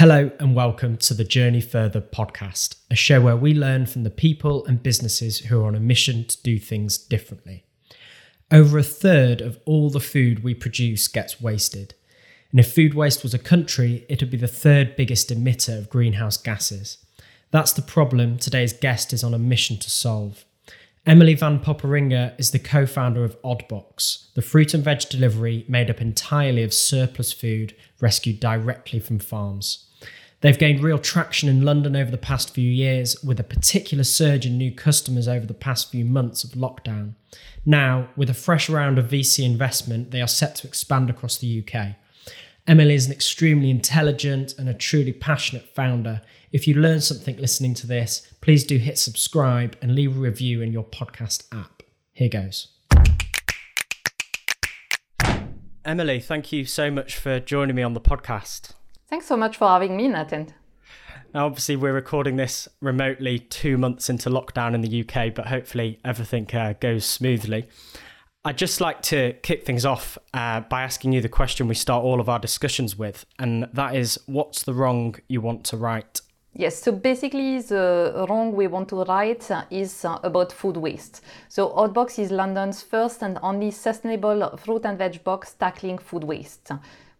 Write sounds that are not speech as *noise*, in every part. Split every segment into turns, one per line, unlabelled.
Hello and welcome to the Journey Further podcast, a show where we learn from the people and businesses who are on a mission to do things differently. Over a third of all the food we produce gets wasted. And if food waste was a country, it would be the third biggest emitter of greenhouse gases. That's the problem today's guest is on a mission to solve. Emilie Vanpoperinghe is the co founder of Oddbox, the fruit and veg delivery made up entirely of surplus food rescued directly from farms. They've gained real traction in London over the past few years, with a particular surge in new customers over the past few months of lockdown. Now, with a fresh round of VC investment, they are set to expand across the UK. Emilie is an extremely intelligent and a truly passionate founder. If you learn something listening to this, please do hit subscribe and leave a review in your podcast app. Here goes. Emilie, thank you so much for joining me on the podcast.
Thanks so much for having me, Nathan.
Now, obviously, we're recording this remotely two months into lockdown in the UK, but hopefully everything uh, goes smoothly. I'd just like to kick things off uh, by asking you the question we start all of our discussions with, and that is what's the wrong you want to right?
Yes, so basically, the wrong we want to right is about food waste. So, Oddbox is London's first and only sustainable fruit and veg box tackling food waste.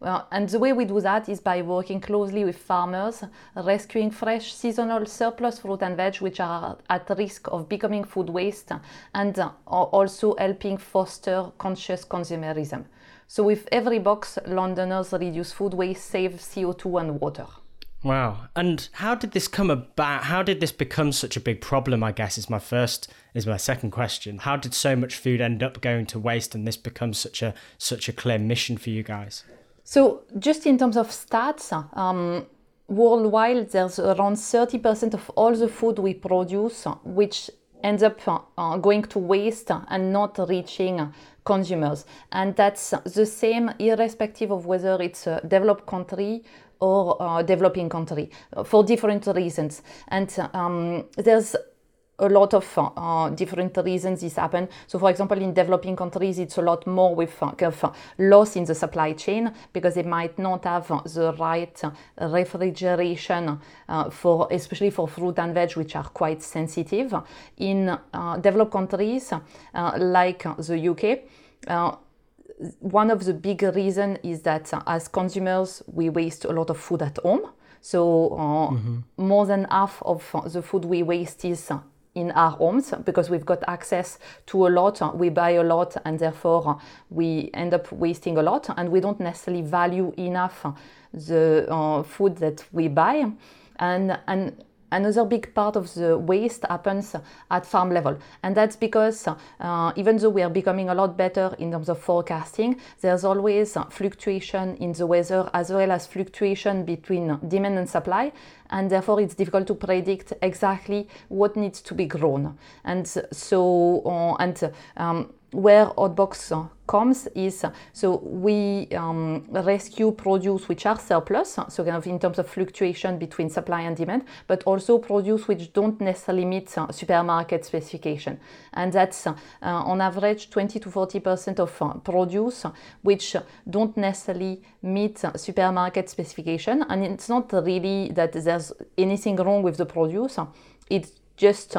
Well, and the way we do that is by working closely with farmers, rescuing fresh seasonal surplus fruit and veg which are at risk of becoming food waste, and uh, also helping foster conscious consumerism. So, with every box, Londoners reduce food waste, save CO2 and water.
Wow. And how did this come about? How did this become such a big problem? I guess is my first is my second question. How did so much food end up going to waste and this becomes such a such a clear mission for you guys?
So, just in terms of stats, um, worldwide there's around 30% of all the food we produce which ends up uh, going to waste and not reaching consumers. And that's the same irrespective of whether it's a developed country or a developing country for different reasons. And um, there's a lot of uh, different reasons this happen. So, for example, in developing countries, it's a lot more with uh, uh, loss in the supply chain because they might not have the right refrigeration uh, for, especially for fruit and veg, which are quite sensitive. In uh, developed countries uh, like the UK, one of the big reasons is that as consumers, we waste a lot of food at home. So uh, mm-hmm. more than half of the food we waste is in our homes because we've got access to a lot, we buy a lot, and therefore we end up wasting a lot, and we don't necessarily value enough the uh, food that we buy. And, and another big part of the waste happens at farm level. And that's because uh, even though we are becoming a lot better in terms of forecasting, there's always fluctuation in the weather as well as fluctuation between demand and supply. And therefore, it's difficult to predict exactly what needs to be grown. And so, uh, and um, where Oddbox comes is so we um, rescue produce which are surplus, so kind of in terms of fluctuation between supply and demand, but also produce which don't necessarily meet uh, supermarket specification. And that's uh, on average 20 to 40% of uh, produce which don't necessarily meet supermarket specification. And it's not really that there's anything wrong with the produce, it's just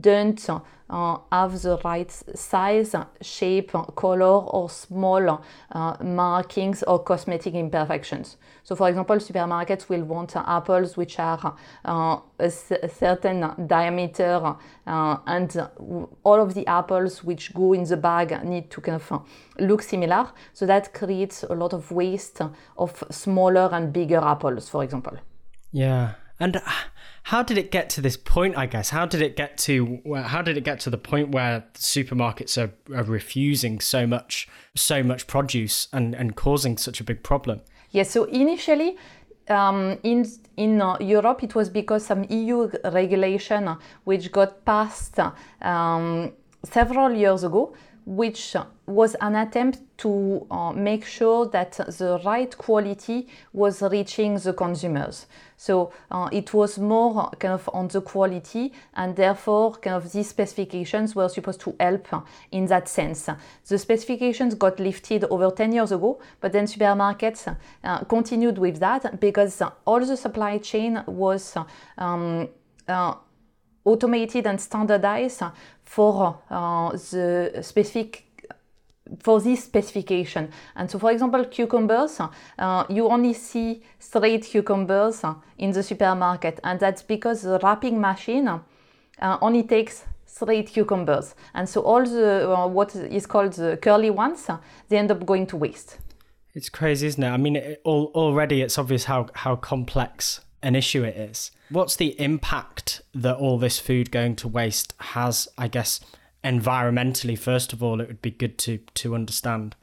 don't uh, have the right size, shape, color, or small uh, markings or cosmetic imperfections. So, for example, supermarkets will want apples which are uh, a, certain diameter, uh, and all of the apples which go in the bag need to kind of look similar. So, that creates a lot of waste of smaller and bigger apples, for example.
Yeah. And how did it get to this point? I guess how did it get to how did it get to the point where supermarkets are, are refusing so much so much produce and and causing such a big problem?
Yes. So initially. Um, in in uh, Europe, it was because some EU regulation, uh, which got passed um, several years ago, which was an attempt to uh, make sure that the right quality was reaching the consumers. So uh, it was more kind of on the quality, and therefore, kind of these specifications were supposed to help in that sense. The specifications got lifted over 10 years ago, but then supermarkets uh, continued with that because all the supply chain was um, uh, automated and standardized for uh, the specific for this specification. And so, for example, cucumbers, uh, you only see straight cucumbers in the supermarket, and that's because the wrapping machine uh, only takes straight cucumbers. And so, all the uh, what is called the curly ones, they end up going to waste.
It's crazy, isn't it? I mean, it, all, already it's obvious how, how complex an issue it is. What's the impact that all this food going to waste has, I guess, environmentally? First of all, it would be good to, to understand.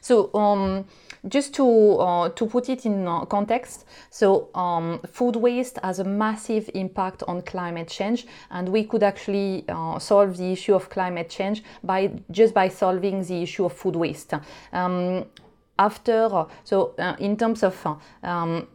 So, um, just to uh, to put it in uh, context, so um, food waste has a massive impact on climate change, and we could actually uh, solve the issue of climate change by just by solving the issue of food waste. Um, after, so uh, in terms of uh, um,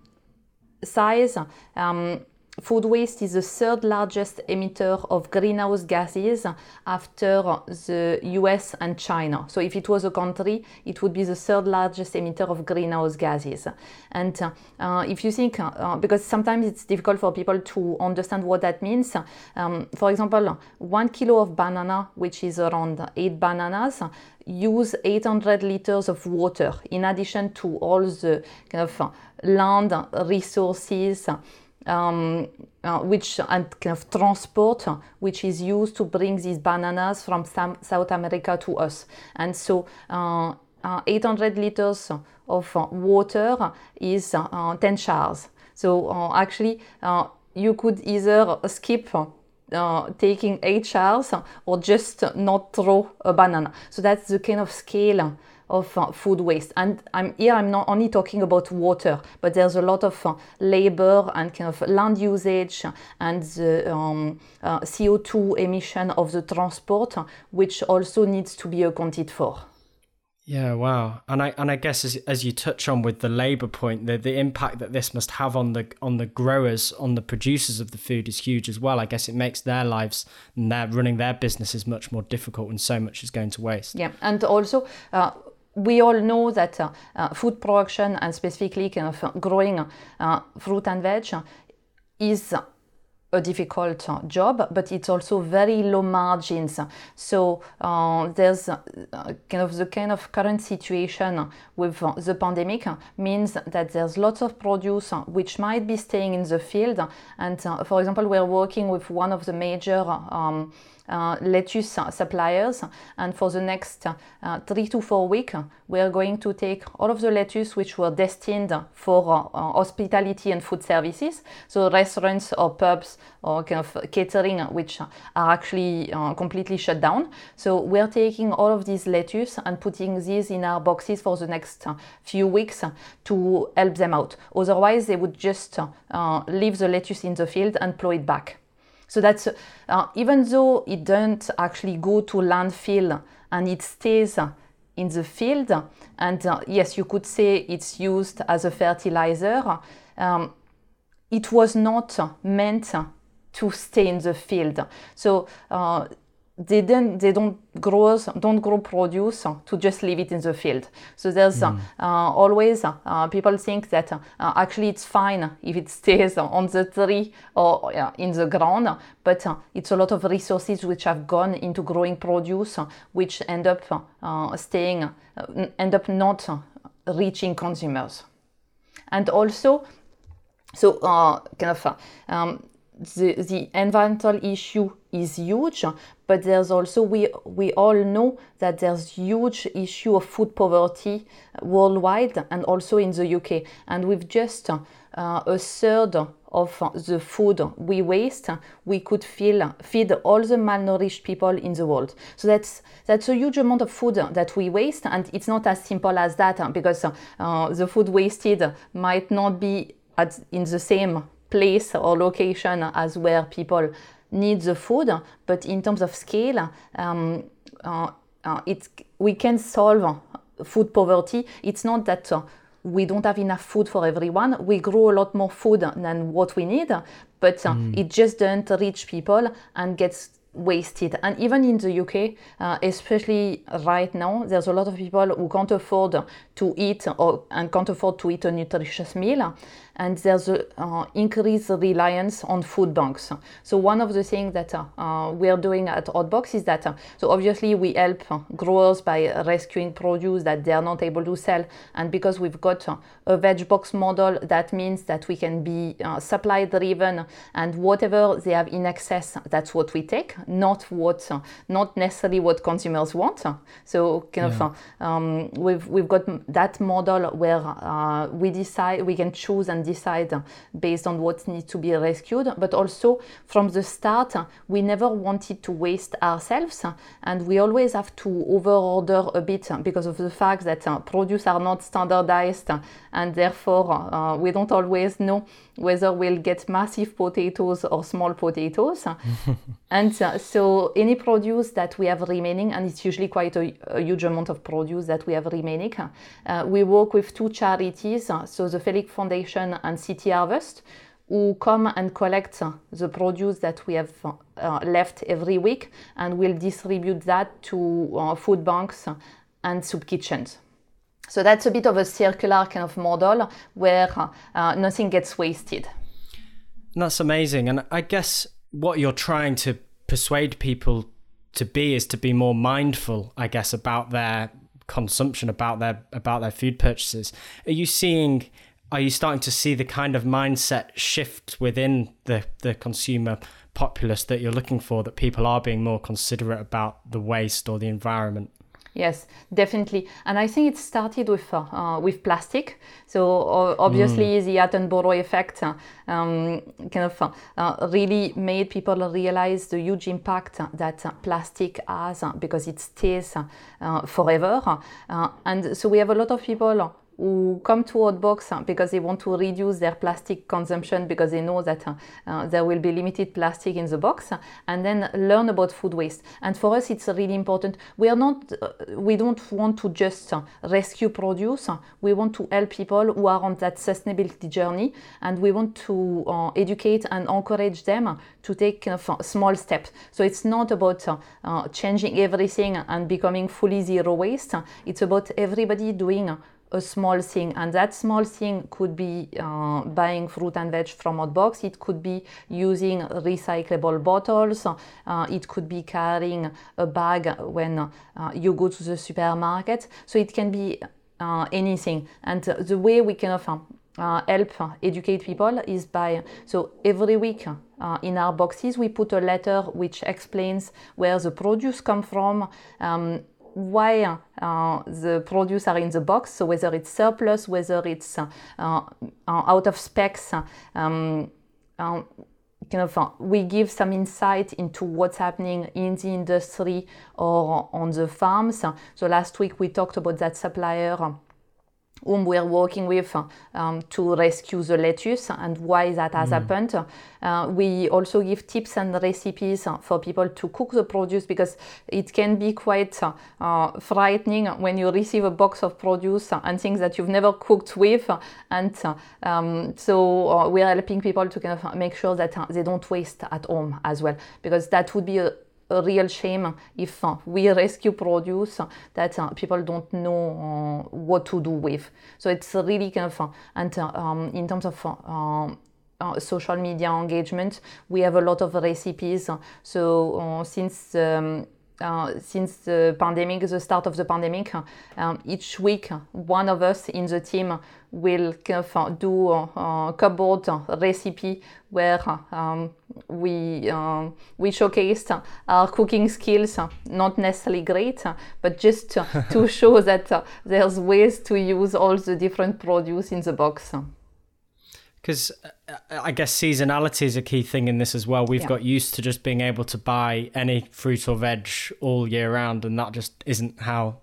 size, um, food waste is the third largest emitter of greenhouse gases after the US and China. So, if it was a country, it would be the third largest emitter of greenhouse gases. And uh, if you think, uh, because sometimes it's difficult for people to understand what that means, um, for example, one kilo of banana, which is around eight bananas, use 800 liters of water in addition to all the kind of land resources um, uh, which and kind of transport which is used to bring these bananas from South America to us. And so uh, uh, 800 liters of water is uh, 10 showers. So uh, actually, uh, you could either skip uh, taking eight showers or just not throw a banana. So that's the kind of scale of uh, food waste. And I'm here I'm not only talking about water, but there's a lot of uh, labor and kind of land usage and the um, uh, CO2 emission of the transport, which also needs to be accounted for.
Yeah, wow. And I and I guess as as you touch on with the labor point, the the impact that this must have on the on the growers, on the producers of the food is huge as well. I guess it makes their lives and their running their businesses much more difficult when so much is going to waste.
Yeah, and also uh, we all know that uh, uh, food production and specifically kind of growing uh, fruit and veg is a difficult uh, job, but it's also very low margins. So uh, there's uh, kind of the kind of current situation with the pandemic means that there's lots of produce which might be staying in the field. And for example, we're working with one of the major um, uh, lettuce suppliers. And for the next uh, three to four weeks, we are going to take all of the lettuce which were destined for uh, hospitality and food services, so restaurants or pubs or kind of catering, which are actually completely shut down. So we are taking all of these lettuce and putting these in our boxes for the next few weeks to help them out. Otherwise, they would just leave the lettuce in the field and plow it back. So that's uh, even though it doesn't actually go to landfill and it stays in the field, and uh, yes, you could say it's used as a fertilizer. Um, it was not meant to stay in the field. So uh, they don't they don't grow don't grow produce to just leave it in the field so there's mm. uh, always uh, people think that uh, actually it's fine if it stays on the tree or in the ground but uh, it's a lot of resources which have gone into growing produce which end up uh, staying uh, end up not reaching consumers and also so kind of um, the, the environmental issue is huge, but there's also we we all know that there's huge issue of food poverty worldwide and also in the UK, and with just uh, a third of the food we waste, we could fill, feed all the malnourished people in the world. So that's that's a huge amount of food that we waste, and it's not as simple as that because uh, the food wasted might not be at, in the same place or location as where people need the food, but in terms of scale, um, uh, uh, it's we can solve food poverty. It's not that uh, we don't have enough food for everyone. We grow a lot more food than what we need, but uh, mm. it just doesn't reach people and gets wasted. And even in the UK, uh, especially right now, there's a lot of people who can't afford to eat or and can't afford to eat a nutritious meal and there's an uh, increased reliance on food banks. So one of the things that uh, uh we are doing at Oddbox is that, uh, so obviously we help growers by rescuing produce that they are not able to sell. And because we've got a veg box model, that means that we can be uh, supply driven and whatever they have in excess, that's what we take, not what, not necessarily what consumers want. So kind yeah. of, um, we've, we've got that model where we decide, we can choose and decide based on what needs to be rescued. But also from the start, we never wanted to waste ourselves, and we always have to overorder a bit because of the fact that uh, produce are not standardized, and therefore uh, we don't always know whether we'll get massive potatoes or small potatoes. *laughs* and uh, so any produce that we have remaining, and it's usually quite a, a huge amount of produce that we have remaining, uh, we work with two charities, so the Felix Foundation and City Harvest, who come and collect the produce that we have uh, left every week, and will distribute that to uh, food banks and soup kitchens. So that's a bit of a circular kind of model where uh, nothing gets wasted.
That's amazing. And I guess what you're trying to persuade people to be is to be more mindful, I guess, about their consumption, about their about their food purchases. Are you seeing are you starting to see the kind of mindset shift within the, the consumer populace that you're looking for that people are being more considerate about the waste or the environment?
Yes, definitely, and I think it started with uh, uh, with plastic. So uh, obviously, mm. the Attenborough effect uh, um, kind of uh, uh, really made people realize the huge impact that plastic has because it stays forever. and so we have a lot of people who come to Oddbox because they want to reduce their plastic consumption because they know that uh, there will be limited plastic in the box and then learn about food waste. And for us, it's really important. We are not, uh, we don't want to just uh, rescue produce. We want to help people who are on that sustainability journey and we want to uh, educate and encourage them to take small steps. So it's not about uh, changing everything and becoming fully zero waste. It's about everybody doing a small thing. And that small thing could be uh, buying fruit and veg from Oddbox. It could be using recyclable bottles. Uh, it could be carrying a bag when uh, you go to the supermarket. So it can be uh, anything. And the way we can uh, help educate people is by so every week uh, in our boxes we put a letter which explains where the produce come from um, why uh, the produce are in the box, so whether it's surplus, whether it's uh, uh out of specs, um, uh, kind of uh, we give some insight into what's happening in the industry or on the farms. So last week we talked about that supplier whom we're working with um, to rescue the lettuce and why that has mm. happened. Uh, we also give tips and recipes for people to cook the produce because it can be quite uh, frightening when you receive a box of produce and things that you've never cooked with. And um, so uh, we're helping people to kind of make sure that they don't waste at home as well because that would be a a real shame if uh, we rescue produce that uh, people don't know uh, what to do with. So it's really kind of, and um, in terms of um, uh, social media engagement. We have a lot of recipes. So uh, since um, uh, since the pandemic, the start of the pandemic, um, each week one of us in the team will kind of do a, cupboard recipe where um, we um, we showcased our cooking skills, not necessarily great, but just *laughs* to show that uh, there's ways to use all the different produce in the box
because uh, I guess seasonality is a key thing in this as well. We've yeah. got used to just being able to buy any fruit or veg all year round, and that just isn't how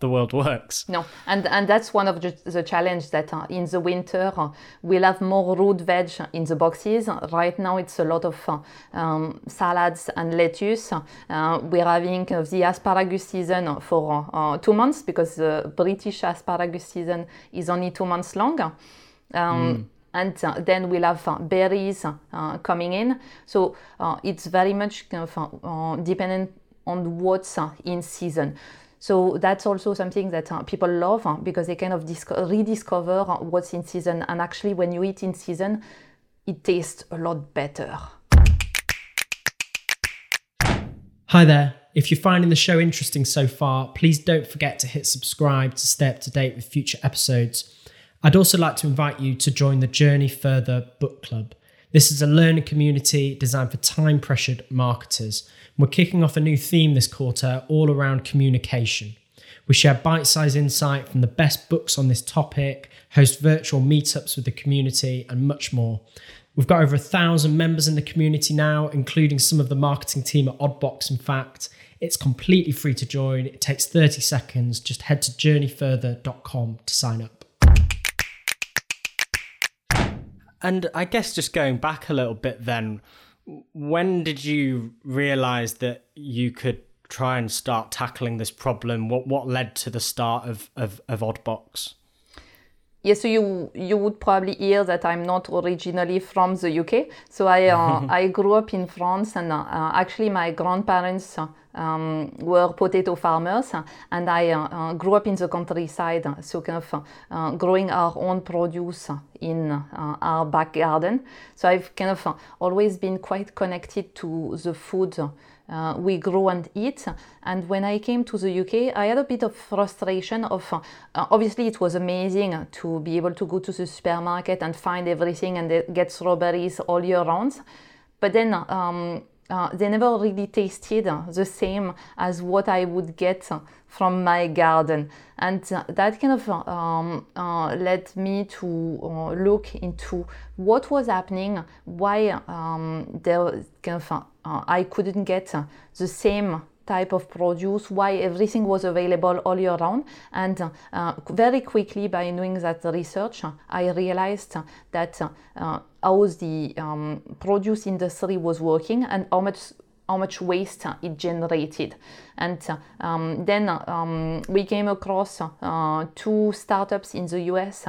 the world works.
No, and and that's one of the, the challenge that uh, in the winter uh, we'll have more root veg in the boxes. Right now it's a lot of uh, um, salads and lettuce. Uh, we're having the asparagus season for uh, two months because the British asparagus season is only two months long. Um, mm. And uh, then we'll have berries coming in. So it's very much kind of, dependent on what's in season. So that's also something that uh, people love uh, because they kind of disco- rediscover uh, what's in season. And actually, when you eat in season, it tastes a lot better.
Hi there. If you're finding the show interesting so far, please don't forget to hit subscribe to stay up to date with future episodes. I'd also like to invite you to join the Journey Further Book Club. This is a learning community designed for time pressured marketers we're kicking off a new theme this quarter all around communication. We share bite sized insight from the best books on this topic, host virtual meetups with the community, and much more. We've got over a thousand members in the community now, including some of the marketing team at Oddbox. In fact, it's completely free to join. It takes 30 seconds. Just head to journeyfurther.com to sign up. And I guess just going back a little bit then, when did you realize that you could try and start tackling this problem? What what led to the start of of, of Oddbox?
Yeah, so you you would probably hear that I'm not originally from the UK. So I uh, *laughs* I grew up in France, and uh, actually my grandparents um, were potato farmers, and I uh, uh, grew up in the countryside, so kind of uh, growing our own produce in our back garden. So I've kind of always been quite connected to the food. Uh, we grow and eat. And when I came to the UK, I had a bit of frustration of uh, obviously it was amazing to be able to go to the supermarket and find everything and get strawberries all year round. But then um, uh, they never really tasted the same as what I would get from my garden. And uh, that kind of um, uh, led me to uh, look into what was happening, why um, there kind of, uh, I couldn't get the same type of produce, why everything was available all year round. And uh, very quickly, by doing that research, I realized that uh, how the um, produce industry was working and how much how much waste it generated. And um, then um, we came across uh, two startups in the US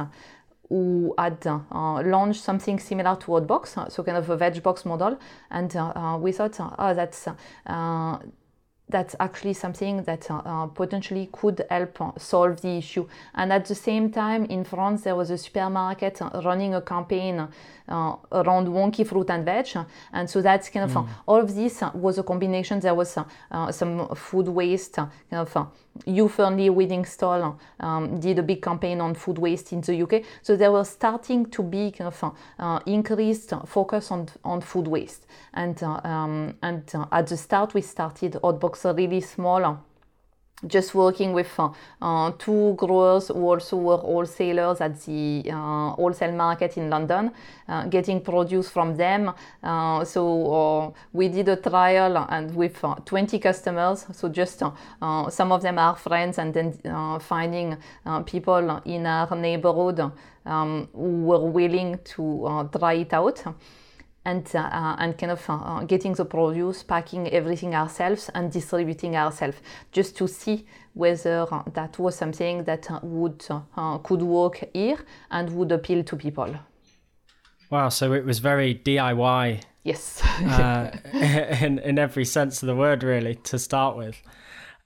who had uh, launched something similar to Oddbox, so kind of a veg box model. And uh, we thought, oh, that's uh, that's actually something that uh, uh, potentially could help uh, solve the issue. And at the same time, in France, there was a supermarket running a campaign uh, around wonky fruit and veg. And so that's kind of mm. all of this was a combination. There was uh, some food waste, kind of Hugh Fearnley-Whittingstall um, did a big campaign on food waste in the UK. So there was starting to be kind of uh, increased focus on, on food waste. And, uh, um, and uh, at the start, we started Oddbox really small just working with uh, uh, two growers who also were wholesalers at the uh, wholesale market in London, uh, getting produce from them. Uh, so uh, we did a trial and with 20 customers. So just some of them are friends, and then finding people in our neighborhood um, who were willing to try it out and, uh, and kind of uh, getting the produce, packing everything ourselves and distributing ourselves just to see whether that was something that would uh, could work here and would appeal to people.
Wow, so it was very DIY.
Yes.
uh, *laughs* *laughs* in, in every sense of the word, really, to start with.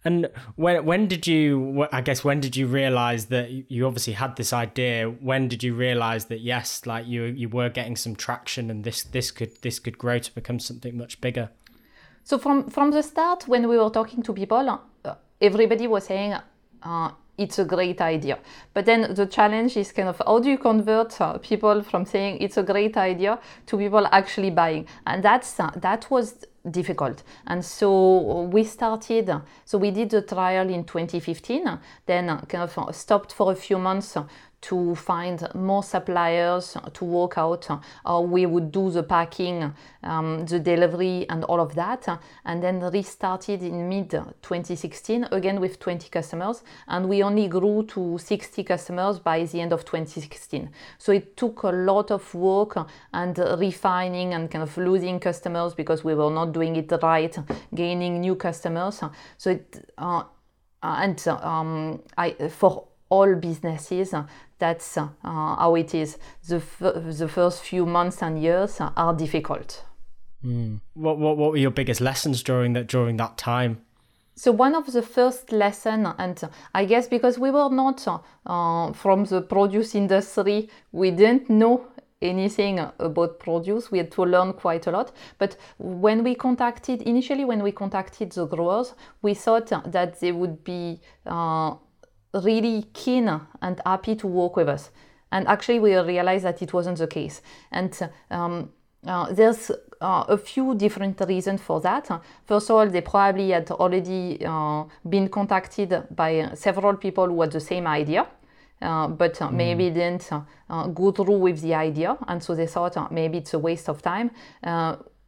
And when when did you? I guess when did you realize that you obviously had this idea? When did you realize that yes, like you you were getting some traction, and this this could this could grow to become something much bigger?
So from from the start, when we were talking to people, uh, everybody was saying. Uh, it's a great idea. But then the challenge is kind of how do you convert uh, people from saying it's a great idea to people actually buying? And that's uh, that was difficult. And so uh, we started, so we did the trial in 2015, then kind of uh, stopped for a few months to find more suppliers to work out how we would do the packing, um, the delivery, and all of that. And then restarted in mid 2016 again with 20 customers, and we only grew to 60 customers by the end of 2016. So it took a lot of work and refining and kind of losing customers because we were not doing it right, gaining new customers. So it uh, and um, I for all businesses, that's uh, how it is. The, f- the first few months and years are difficult.
Mm. What, what, what were your biggest lessons during that, during that time?
So one of the first lesson, and I guess because we were not uh, from the produce industry, we didn't know anything about produce. We had to learn quite a lot. But when we contacted, initially when we contacted the growers, we thought that they would be uh, really keen and happy to work with us. And actually, we realized that it wasn't the case. And um, uh, there's uh, a few different reasons for that. First of all, they probably had already uh, been contacted by several people who had the same idea. Uh, but uh, mm. maybe didn't uh, go through with the idea, and so they thought maybe it's a waste of time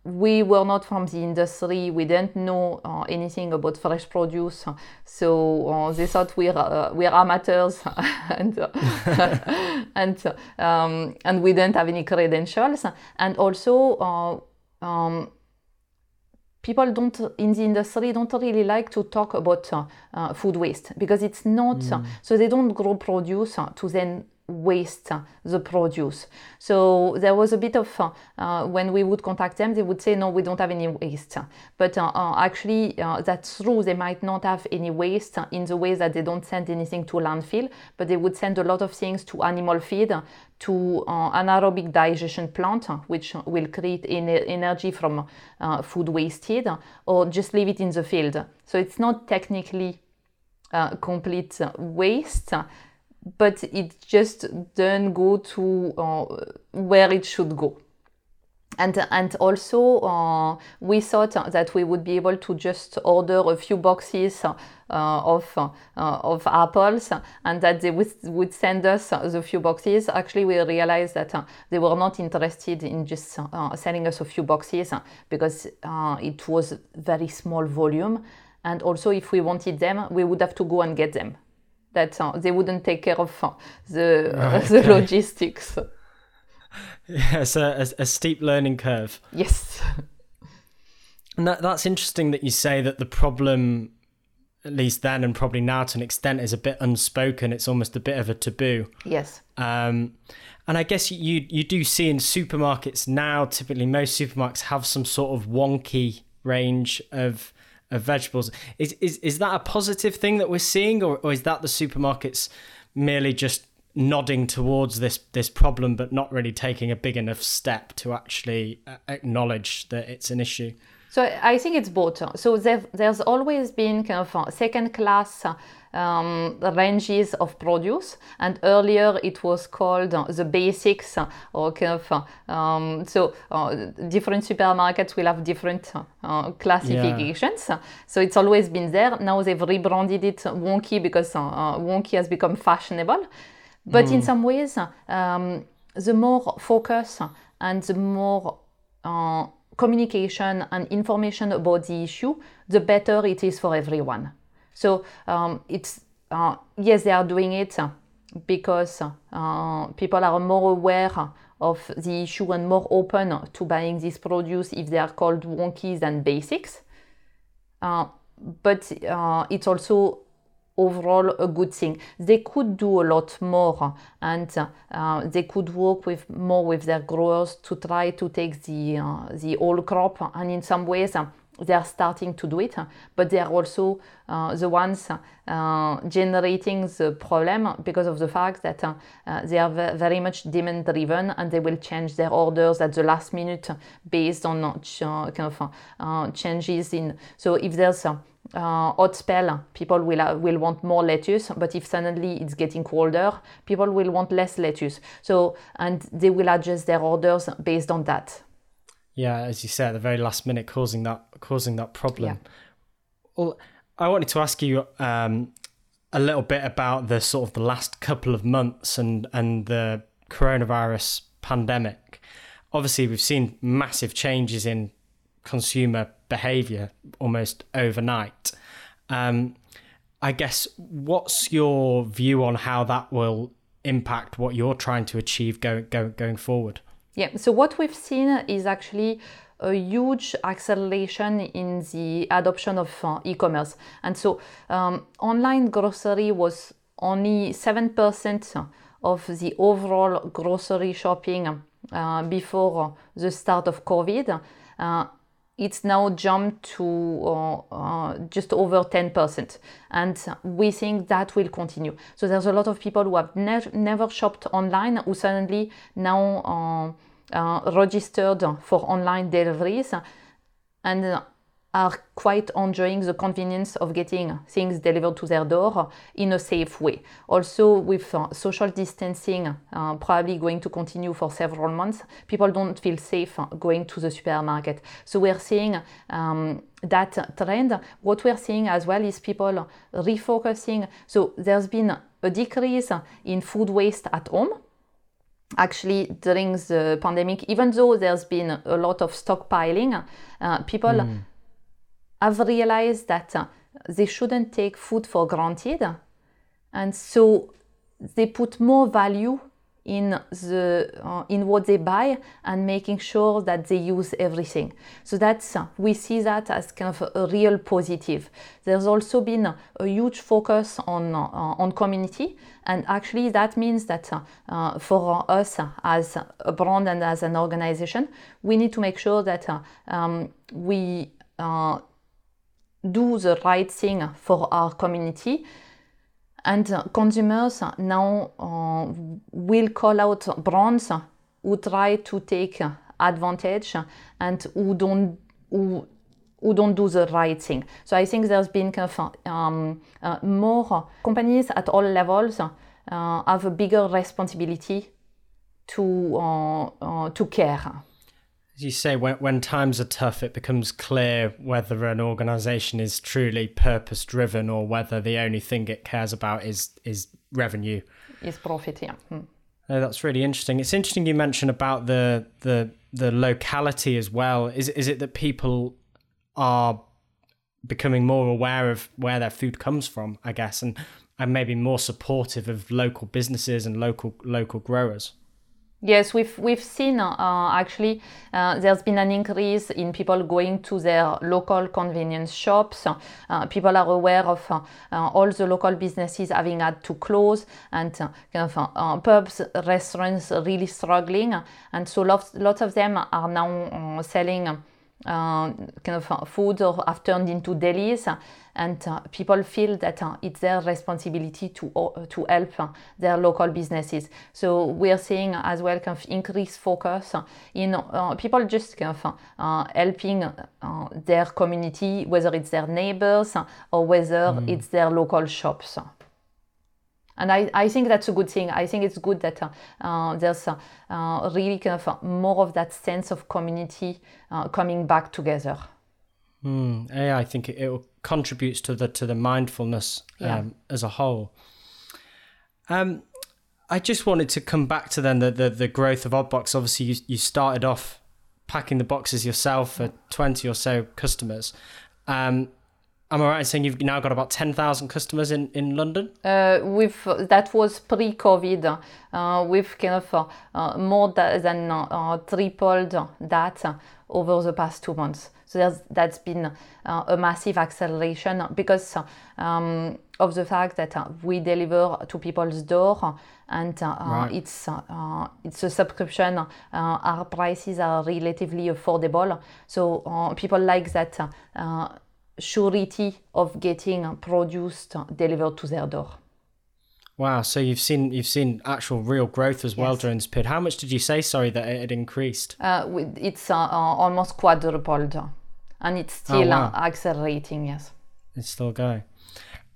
we were not from the industry. We didn't know uh, anything about fresh produce, so uh, they thought we're uh, we're amateurs, *laughs* and uh, *laughs* and um, and we didn't have any credentials. And also, uh, um, people don't in the industry don't really like to talk about uh, food waste because it's not. Mm. so they don't grow produce to then waste the produce. So there was a bit of uh, uh, when we would contact them, they would say, no, we don't have any waste. But uh, uh actually, uh, that's true. They might not have any waste in the way that they don't send anything to landfill, but they would send a lot of things to animal feed, to uh, anaerobic digestion plant, which will create energy from food wasted, or just leave it in the field. So it's not technically complete waste but it just doesn't go to uh, where it should go. And, and also, uh, we thought that we would be able to just order a few boxes uh, of, uh, of apples and that they would, would send us the few boxes. Actually, we realized that uh, they were not interested in just uh, selling us a few boxes because it was very small volume. And also, if we wanted them, we would have to go and get them that uh, they wouldn't take care of uh, the, *laughs* okay. the logistics.
Yeah, it's a, a, a, steep learning curve.
Yes.
And that, that's interesting that you say that the problem, at least then and probably now to an extent, is a bit unspoken. It's almost a bit of a taboo.
Yes.
Um, and I guess you you do see in supermarkets now. Typically, most supermarkets have some sort of wonky range of of vegetables. Is is is that a positive thing that we're seeing, or, or is that the supermarkets merely just nodding towards this this problem, but not really taking a big enough step to actually uh, acknowledge that it's an issue?
So I think it's both. So there's always been kind of second class um, ranges of produce, and earlier it was called uh, the basics, uh, or kind of uh, um, so uh, different supermarkets will have different uh, classifications. Yeah. So it's always been there. Now they've rebranded it wonky because wonky has become fashionable. But mm. in some ways, um, the more focus and the more communication and information about the issue, the better it is for everyone. So um, it's uh, yes, they are doing it because uh, people are more aware of the issue and more open to buying this produce if they are called wonkies than basics. Uh, but uh, it's also overall a good thing. They could do a lot more and uh, they could work with more with their growers to try to take the uh, the whole crop and in some ways they are starting to do it, but they are also uh, the ones uh, generating the problem because of the fact that uh, they are very much demand driven and they will change their orders at the last minute based on uh, kind of uh, changes in. So if there's a uh, hot spell, people will will want more lettuce. But if suddenly it's getting colder, people will want less lettuce. So and they will adjust their orders based on that.
Yeah, as you said, at the very last minute, causing that causing that problem. Yeah. Well, I wanted to ask you um, a little bit about the sort of the last couple of months and and the coronavirus pandemic. Obviously, we've seen massive changes in consumer behavior almost overnight. Um, I guess what's your view on how that will impact what you're trying to achieve going go, going forward?
Yeah. So what we've seen is actually a huge acceleration in the adoption of uh, e-commerce, and so um, online grocery was only seven percent of the overall grocery shopping uh, before the start of COVID. Uh, it's now jumped to uh, uh, just over 10%. And we think that will continue. So there's a lot of people who have ne- never shopped online who suddenly now uh, uh registered for online deliveries. And are quite enjoying the convenience of getting things delivered to their door in a safe way. Also, with uh, social distancing uh, probably going to continue for several months, people don't feel safe going to the supermarket. So, we're seeing um, that trend. What we're seeing as well is people refocusing. So, there's been a decrease in food waste at home actually during the pandemic even though there's been a lot of stockpiling uh, people mm have realized that uh, they shouldn't take food for granted. And so they put more value in the uh, in what they buy and making sure that they use everything. So that's uh, we see that as kind of a, real positive. There's also been a huge focus on uh, on community. And actually that means that uh, uh, for us as a brand and as an organization we need to make sure that uh, um, we do the right thing for our community. And consumers now uh, will call out brands who try to take advantage and who don't who, who don't do the right thing. So I think there's been kind of um, uh, more companies at all levels uh, have a bigger responsibility to uh, uh, to care
as you say, when, when times are tough, it becomes clear whether an organization is truly purpose driven or whether the only thing it cares about is is revenue.
Is profit, yeah. Hmm.
Oh, that's really interesting. It's interesting you mentioned about the the the locality as well. Is is it that people are becoming more aware of where their food comes from, I guess, and and maybe more supportive of local businesses and local local growers?
Yes, we've we've seen uh, actually uh, there's been an increase in people going to their local convenience shops. Uh, people are aware of uh, uh, all the local businesses having had to close and uh, kind of pubs, restaurants really struggling, and so lots lots of them are now selling uh, kind of uh, food or have turned into delis and uh, people feel that uh, it's their responsibility to uh, to help uh, their local businesses so we're seeing as well kind of increased focus in people just kind of helping their community whether it's their neighbors or whether mm. it's their local shops and I, I think that's a good thing. I think it's good that uh, uh, there's uh, uh really kind of uh, more of that sense of community uh, coming back together.
Mm, yeah, I think it, it, contributes to the to the mindfulness um, yeah. as a whole. Um, I just wanted to come back to then the the, the growth of Oddbox. Obviously, you you started off packing the boxes yourself for twenty or so customers. Um, Am I right in saying you've now got about 10,000 customers in, in London?
Uh, with That was pre COVID. Uh, we've kind of uh, uh more than uh, tripled that over the past two months. So that's been uh, a massive acceleration because um, of the fact that we deliver to people's door and right. it's, it's a subscription. our prices are relatively affordable. So people like that surety of getting produced delivered to their door.
Wow! So you've seen you've seen actual real growth as well yes. during this period. How much did you say? Sorry, that it had increased.
Uh, it's uh, uh, almost quadrupled, and it's oh, still oh, wow. accelerating. Yes,
it's still going.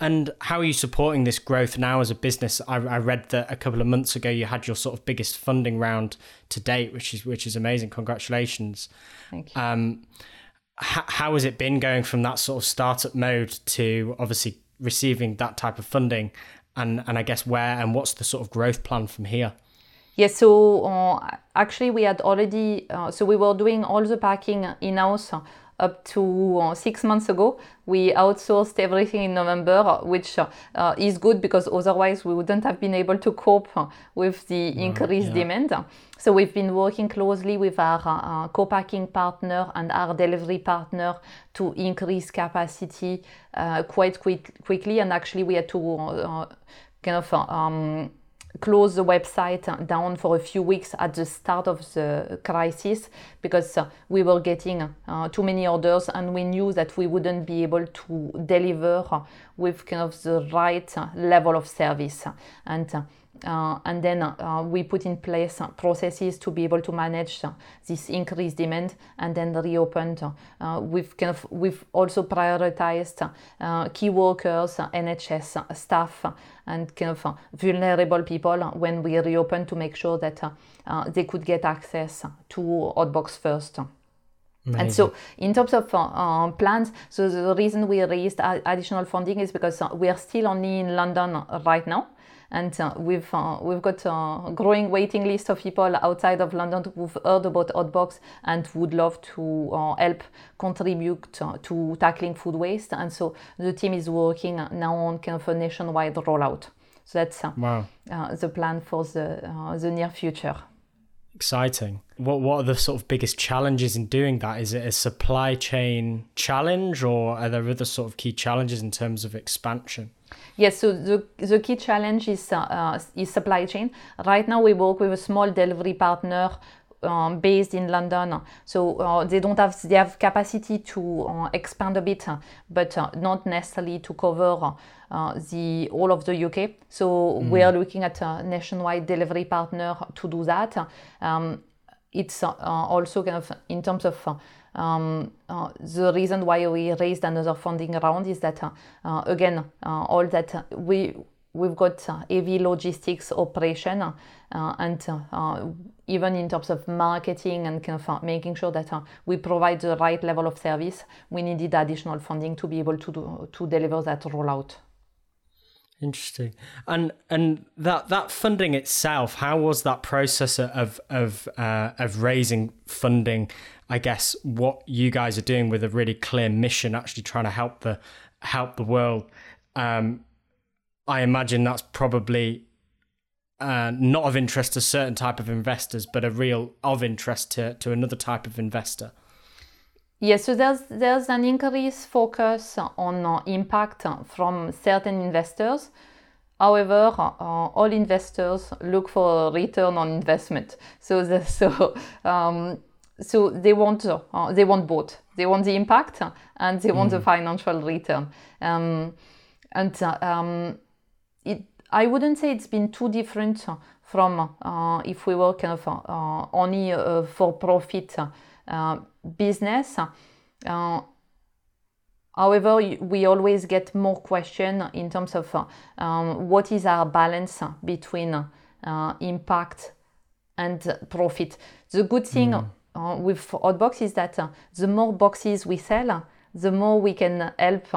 And how are you supporting this growth now as a business? I, I, read that a couple of months ago you had your sort of biggest funding round to date, which is which is amazing. Congratulations!
Thank you.
Um, how has it been going from that sort of startup mode to obviously receiving that type of funding, and and I guess where and what's the sort of growth plan from here?
Yes, so uh, actually we had already, uh, so we were doing all the packing in-house up to uh, six months ago. We outsourced everything in November, which uh, is good because otherwise we wouldn't have been able to cope with the increased yeah. demand. So we've been working closely with our uh, co-packing partner and our delivery partner to increase capacity uh, quite quick, quickly. And actually we had to uh, kind of um, close the website down for a few weeks at the start of the crisis because uh, we were getting uh, too many orders and we knew that we wouldn't be able to deliver with kind of the right level of service. And uh, uh, Uh, and then uh, uh, we put in place uh, processes to be able to manage this increased demand and then reopened. Uh, we've kind of we've also prioritized key workers, NHS staff, and kind of vulnerable people when we reopened to make sure that they could get access to Oddbox first. Amazing. And so, in terms of uh, plans, so the reason we raised additional funding is because we are still only in London right now and uh, we've uh, we've got a growing waiting list of people outside of London who've heard about Oddbox and would love to uh, help contribute to tackling food waste. And so the team is working now on kind of a nationwide rollout. So that's wow. the plan for the the near future
exciting. What what are the sort of biggest challenges in doing that? Is it a supply chain challenge, or are there other sort of key challenges in terms of expansion?
Yes, so the, the key challenge is, uh, is supply chain. Right now, we work with a small delivery partner um, based in London. So uh, they don't have they have capacity to uh, expand a bit, but uh, not necessarily to cover uh, the all of the UK. So mm. we are looking at a nationwide delivery partner to do that. Um, it's uh, also kind of in terms of um, uh, the reason why we raised another funding round is that uh, uh, again all that we we've got heavy logistics operation and even in terms of marketing and kind of making sure that we provide the right level of service we needed additional funding to be able to do, to deliver that rollout
Interesting. And and that that funding itself, how was that process of of uh, of raising funding? I guess what you guys are doing with a really clear mission, actually trying to help the help the world. Um, I imagine that's probably uh, not of interest to certain type of investors, but a real of interest to, to another type of investor.
Yes, so there's there's an increased focus on uh, impact from certain investors. However, uh, all investors look for a return on investment. So the, *laughs* so um, so they want uh, they want both. They want the impact and they want mm. the financial return. Um, and uh, um, it I wouldn't say it's been too different from uh, if we were kind of uh, only for profit uh, business. Uh, however, we always get more question in terms of uh, um, what is our balance between impact and profit. The good thing mm. with Oddbox is that the more boxes we sell, the more we can help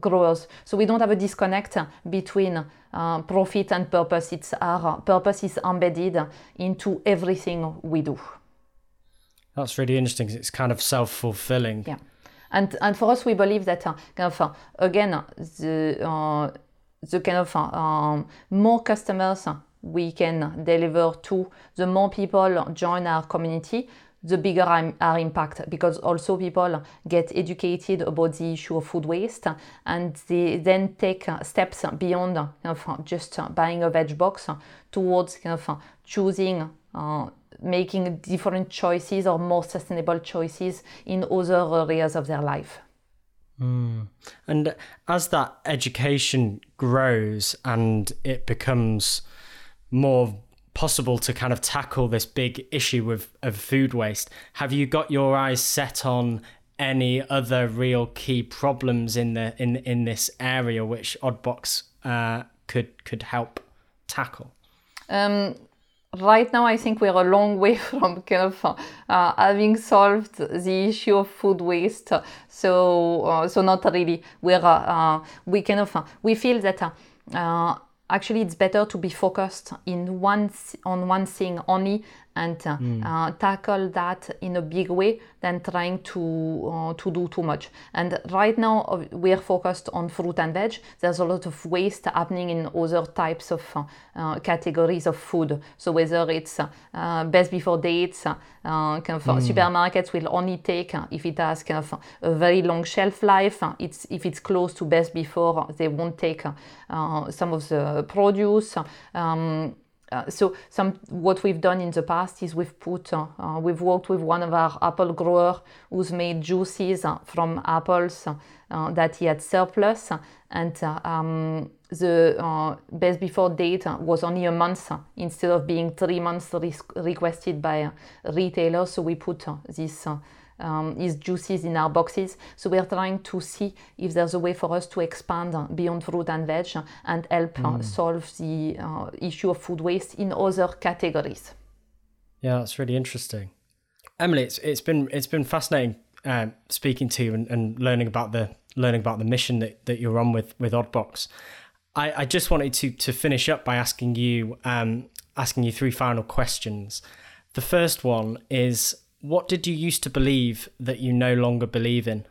growers. So we don't have a disconnect between uh, profit and purpose. It's our purpose is embedded into everything we do.
That's really interesting. It's kind of self fulfilling.
Yeah, and and for us, we believe that uh, kind of uh, again the uh, the kind of uh, um, more customers we can deliver to, the more people join our community, the bigger our impact because also people get educated about the issue of food waste and they then take steps beyond kind of just buying a veg box towards kind of choosing uh, making different choices or more sustainable choices in other areas of their life.
Mm. And as that education grows and it becomes more possible to kind of tackle this big issue of, of food waste, have you got your eyes set on any other real key problems in the in in this area which Oddbox uh, could could help tackle?
Um, right now I think we're a long way *laughs* from kind of uh, having solved the issue of food waste. So uh, so not really. We're uh, we kind of we feel that actually it's better to be focused in one on one thing only and uh, mm. uh, tackle that in a big way than trying to uh, to do too much. And right now uh, we're focused on fruit and veg. There's a lot of waste happening in other types of uh, uh, categories of food. So whether it's best before dates, kind of mm. supermarkets will only take if it has kind of a very long shelf life. it's if it's close to best before, they won't take some of the produce. Um, uh, so some what we've done in the past is we've put uh, uh, we've worked with one of our apple grower who's made juices uh, from apples uh, that he had surplus. And um, the best before date was only a month instead of being three months requested by retailers. So we put this um, is juices in our boxes. So we're trying to see if there's a way for us to expand beyond fruit and veg and help mm. solve the uh, issue of food waste in other categories.
Yeah, that's really interesting. Emilie, it's it's been it's been fascinating uh, speaking to you and, and, learning about the learning about the mission that, that you're on with with Oddbox. I, I just wanted to to finish up by asking you um, asking you three final questions. The first one is what did you used to believe that you no longer believe in?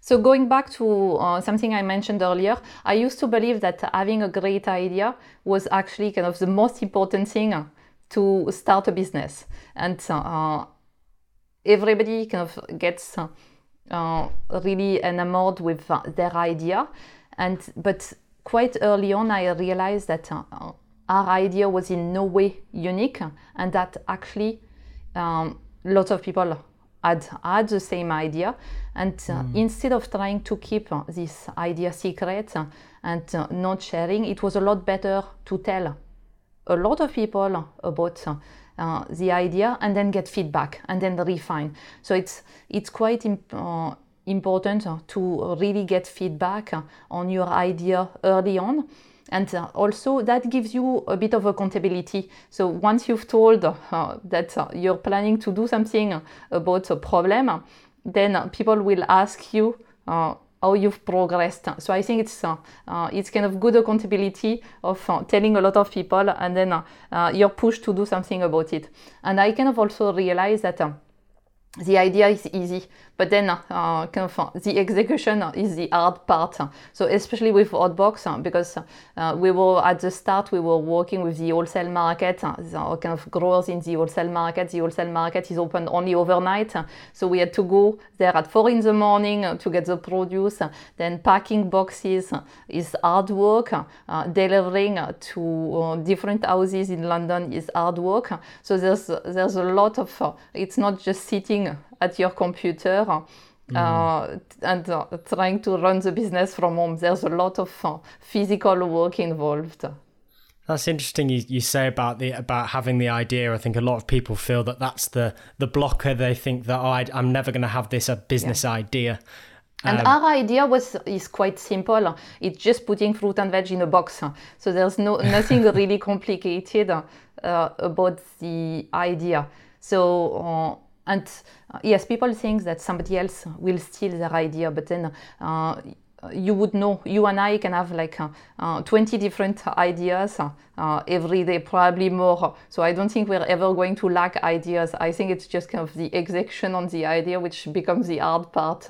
So going back to uh, something I mentioned earlier, I used to believe that having a great idea was actually kind of the most important thing to start a business, and uh, everybody kind of gets uh, really enamored with uh, their idea, and but quite early on I realized that uh, our idea was in no way unique, and that actually. Um, lots of people had had the same idea. And uh, mm. instead of trying to keep uh, this idea secret uh, and uh, not sharing it was a lot better to tell a lot of people about uh, the idea and then get feedback and then refine. So it's it's quite imp- uh, important to really get feedback on your idea early on and uh, also that gives you a bit of accountability. So once you've told uh, that uh, you're planning to do something about a problem, then people will ask you how you've progressed. So I think it's uh, uh, it's kind of good accountability of uh, telling a lot of people, and then you're pushed to do something about it. And I kind of also realize that the idea is easy, but then uh, uh, the execution is the hard part. So especially with Oddbox, uh, because uh, we were at the start, we were working with the wholesale market, uh, the kind of growers in the wholesale market. The wholesale market is open only overnight, so we had to go there at four in the morning to get the produce. Then packing boxes is hard work. delivering to different houses in London is hard work. So there's there's a lot of. it's not just sitting at your computer mm. uh, and uh, trying to run the business from home. There's a lot of uh, physical work involved.
That's interesting. You, you say about the about having the idea. I think a lot of people feel that that's the the blocker. They think that oh, I, am never going to have this a business yeah. idea.
And um, our idea was is quite simple. It's just putting fruit and veg in a box. So there's no *laughs* nothing really complicated uh, about the idea. So uh, and uh, yes, people think that somebody else will steal their idea, but then uh, you would know, you and I can have like uh, uh 20 different ideas uh, every day, probably more. So I don't think we're ever going to lack ideas. I think it's just kind of the execution on the idea which becomes the hard part.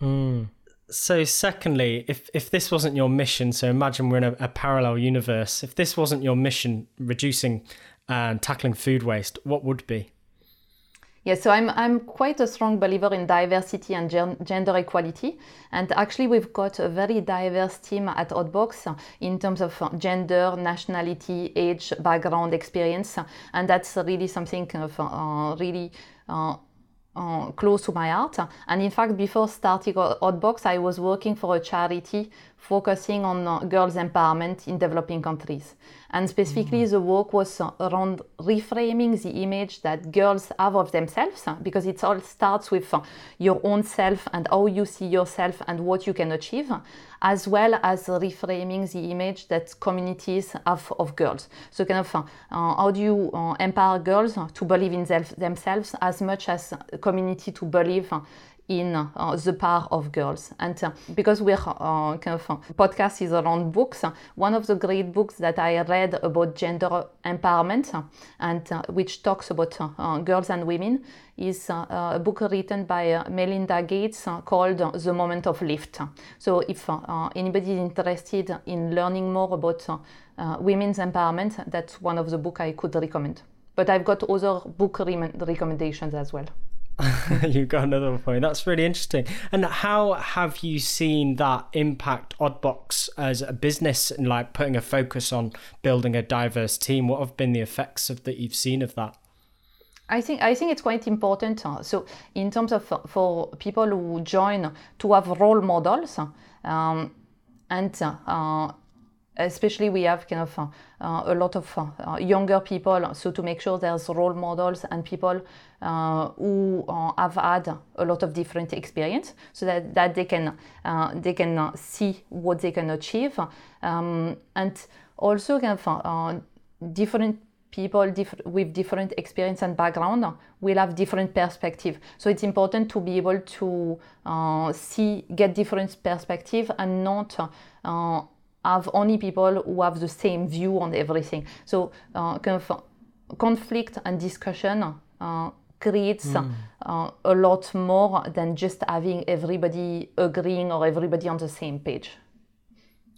Mm. So, secondly, if, if this wasn't your mission, so imagine we're in a, a parallel universe, if this wasn't your mission, reducing and tackling food waste, what would be?
Yeah, so I'm, I'm quite a strong believer in diversity and gen- gender equality. And actually, we've got a very diverse team at Oddbox in terms of gender, nationality, age, background, experience. And that's really something of uh, really. Uh, uh, close to my heart. And in fact, before starting Oddbox, I was working for a charity focusing on uh, girls' empowerment in developing countries. And specifically, the work was uh, around reframing the image that girls have of themselves, uh, because it all starts with your own self and how you see yourself and what you can achieve, as well as reframing the image that communities have of girls. So, kind of, uh, how do you uh, empower girls to believe in them- themselves as much as community to believe in uh, the power of girls. And uh, because we're uh, kind of uh, podcast is around books, uh, one of the great books that I read about gender empowerment uh, and which talks about girls and women is a book written by Melinda Gates called The Moment of Lift. So if anybody is interested in learning more about women's empowerment, that's one of the book I could recommend. But I've got other book re- recommendations as well. *laughs*
You've got another point. That's really interesting. And how have you seen that impact Oddbox as a business and like putting a focus on building a diverse team? What have been the effects of that you've seen of that?
I think I think it's quite important. so in terms of for people who join to have role models, um, and uh, especially we have kind of uh, a lot of uh, younger people. So to make sure there's role models and people uh, who uh, have had a lot of different experience, so that, that they can uh, they can uh, see what they can achieve, um, and also kind of different people diff- with different experience and background will have different perspective so it's important to be able to see get different perspective and not have only people who have the same view on everything. So uh, of conflict and discussion uh, creates uh, a lot more than just having everybody agreeing or everybody on the same page.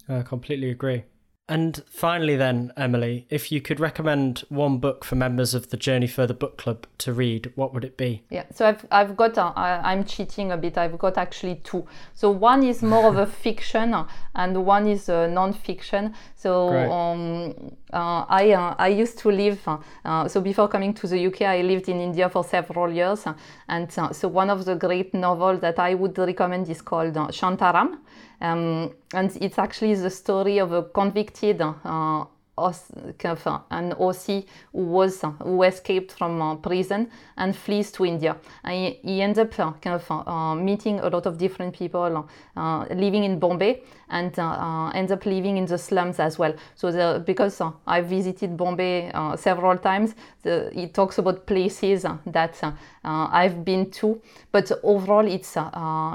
I completely agree. And finally, then, Emilie, if you could recommend one book for members of the Journey Further Book Club to read, what would it be?
Yeah, so I've, I've got, uh, I'm cheating a bit, I've got actually two. So one is more of a *laughs* fiction uh, and one is a non-fiction. So um, uh, I, uh, I used to live, uh, uh, so before coming to the UK, I lived in India for several years. uh, and uh, so one of the great novels that I would recommend is called uh, Shantaram. Um, and it's actually the story of a convicted uh, an Aussie who was who escaped from uh, prison and flees to India. And he, ends up uh, kind of uh, meeting a lot of different people uh, living in Bombay and uh, uh, ends up living in the slums as well. So the, because I visited Bombay several times, the, it talks about places that I've been to, but overall it's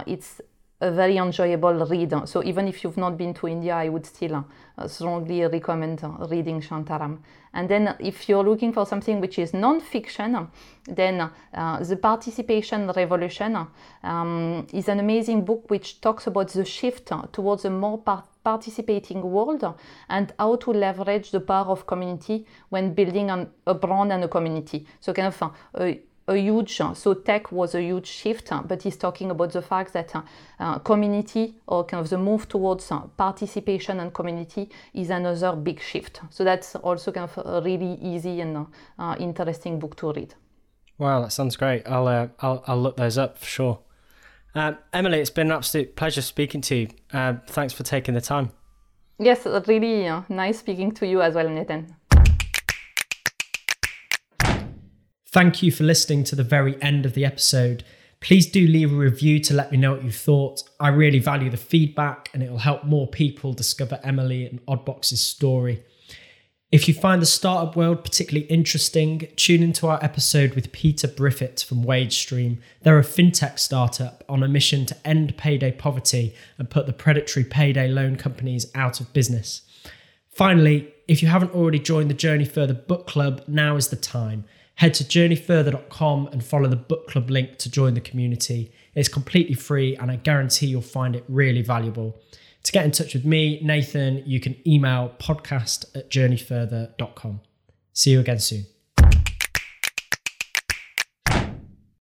it's a very enjoyable read. So even if you've not been to India, I would still uh, strongly recommend uh, reading Shantaram. And then if you're looking for something which is non-fiction, then uh, The Participation Revolution um, is an amazing book which talks about the shift towards a more par- participating world and how to leverage the power of community when building an, a brand and a community. So kind of uh, a, huge so tech was a huge shift but he's talking about the fact that uh, uh, community or kind of the move towards uh, participation and community is another big shift so that's also kind of a really easy and uh, uh, interesting book to read
Wow, that sounds great. I'll uh, I'll, I'll look those up for sure. Um, Emilie, it's been an absolute pleasure speaking to you. Uh, thanks for taking the time.
yes really uh, nice speaking to you as well nathan
Thank you for listening to the very end of the episode. Please do leave a review to let me know what you thought. I really value the feedback and it will help more people discover Emilie and Oddbox's story. If you find the startup world particularly interesting, tune into our episode with Peter Briffett from WageStream. They're a fintech startup on a mission to end payday poverty and put the predatory payday loan companies out of business. Finally, if you haven't already joined the Journey Further book club, now is the time. Head to journeyfurther.com and follow the book club link to join the community. It's completely free and I guarantee you'll find it really valuable. To get in touch with me, Nathan, you can email podcast at journeyfurther.com. See you again soon.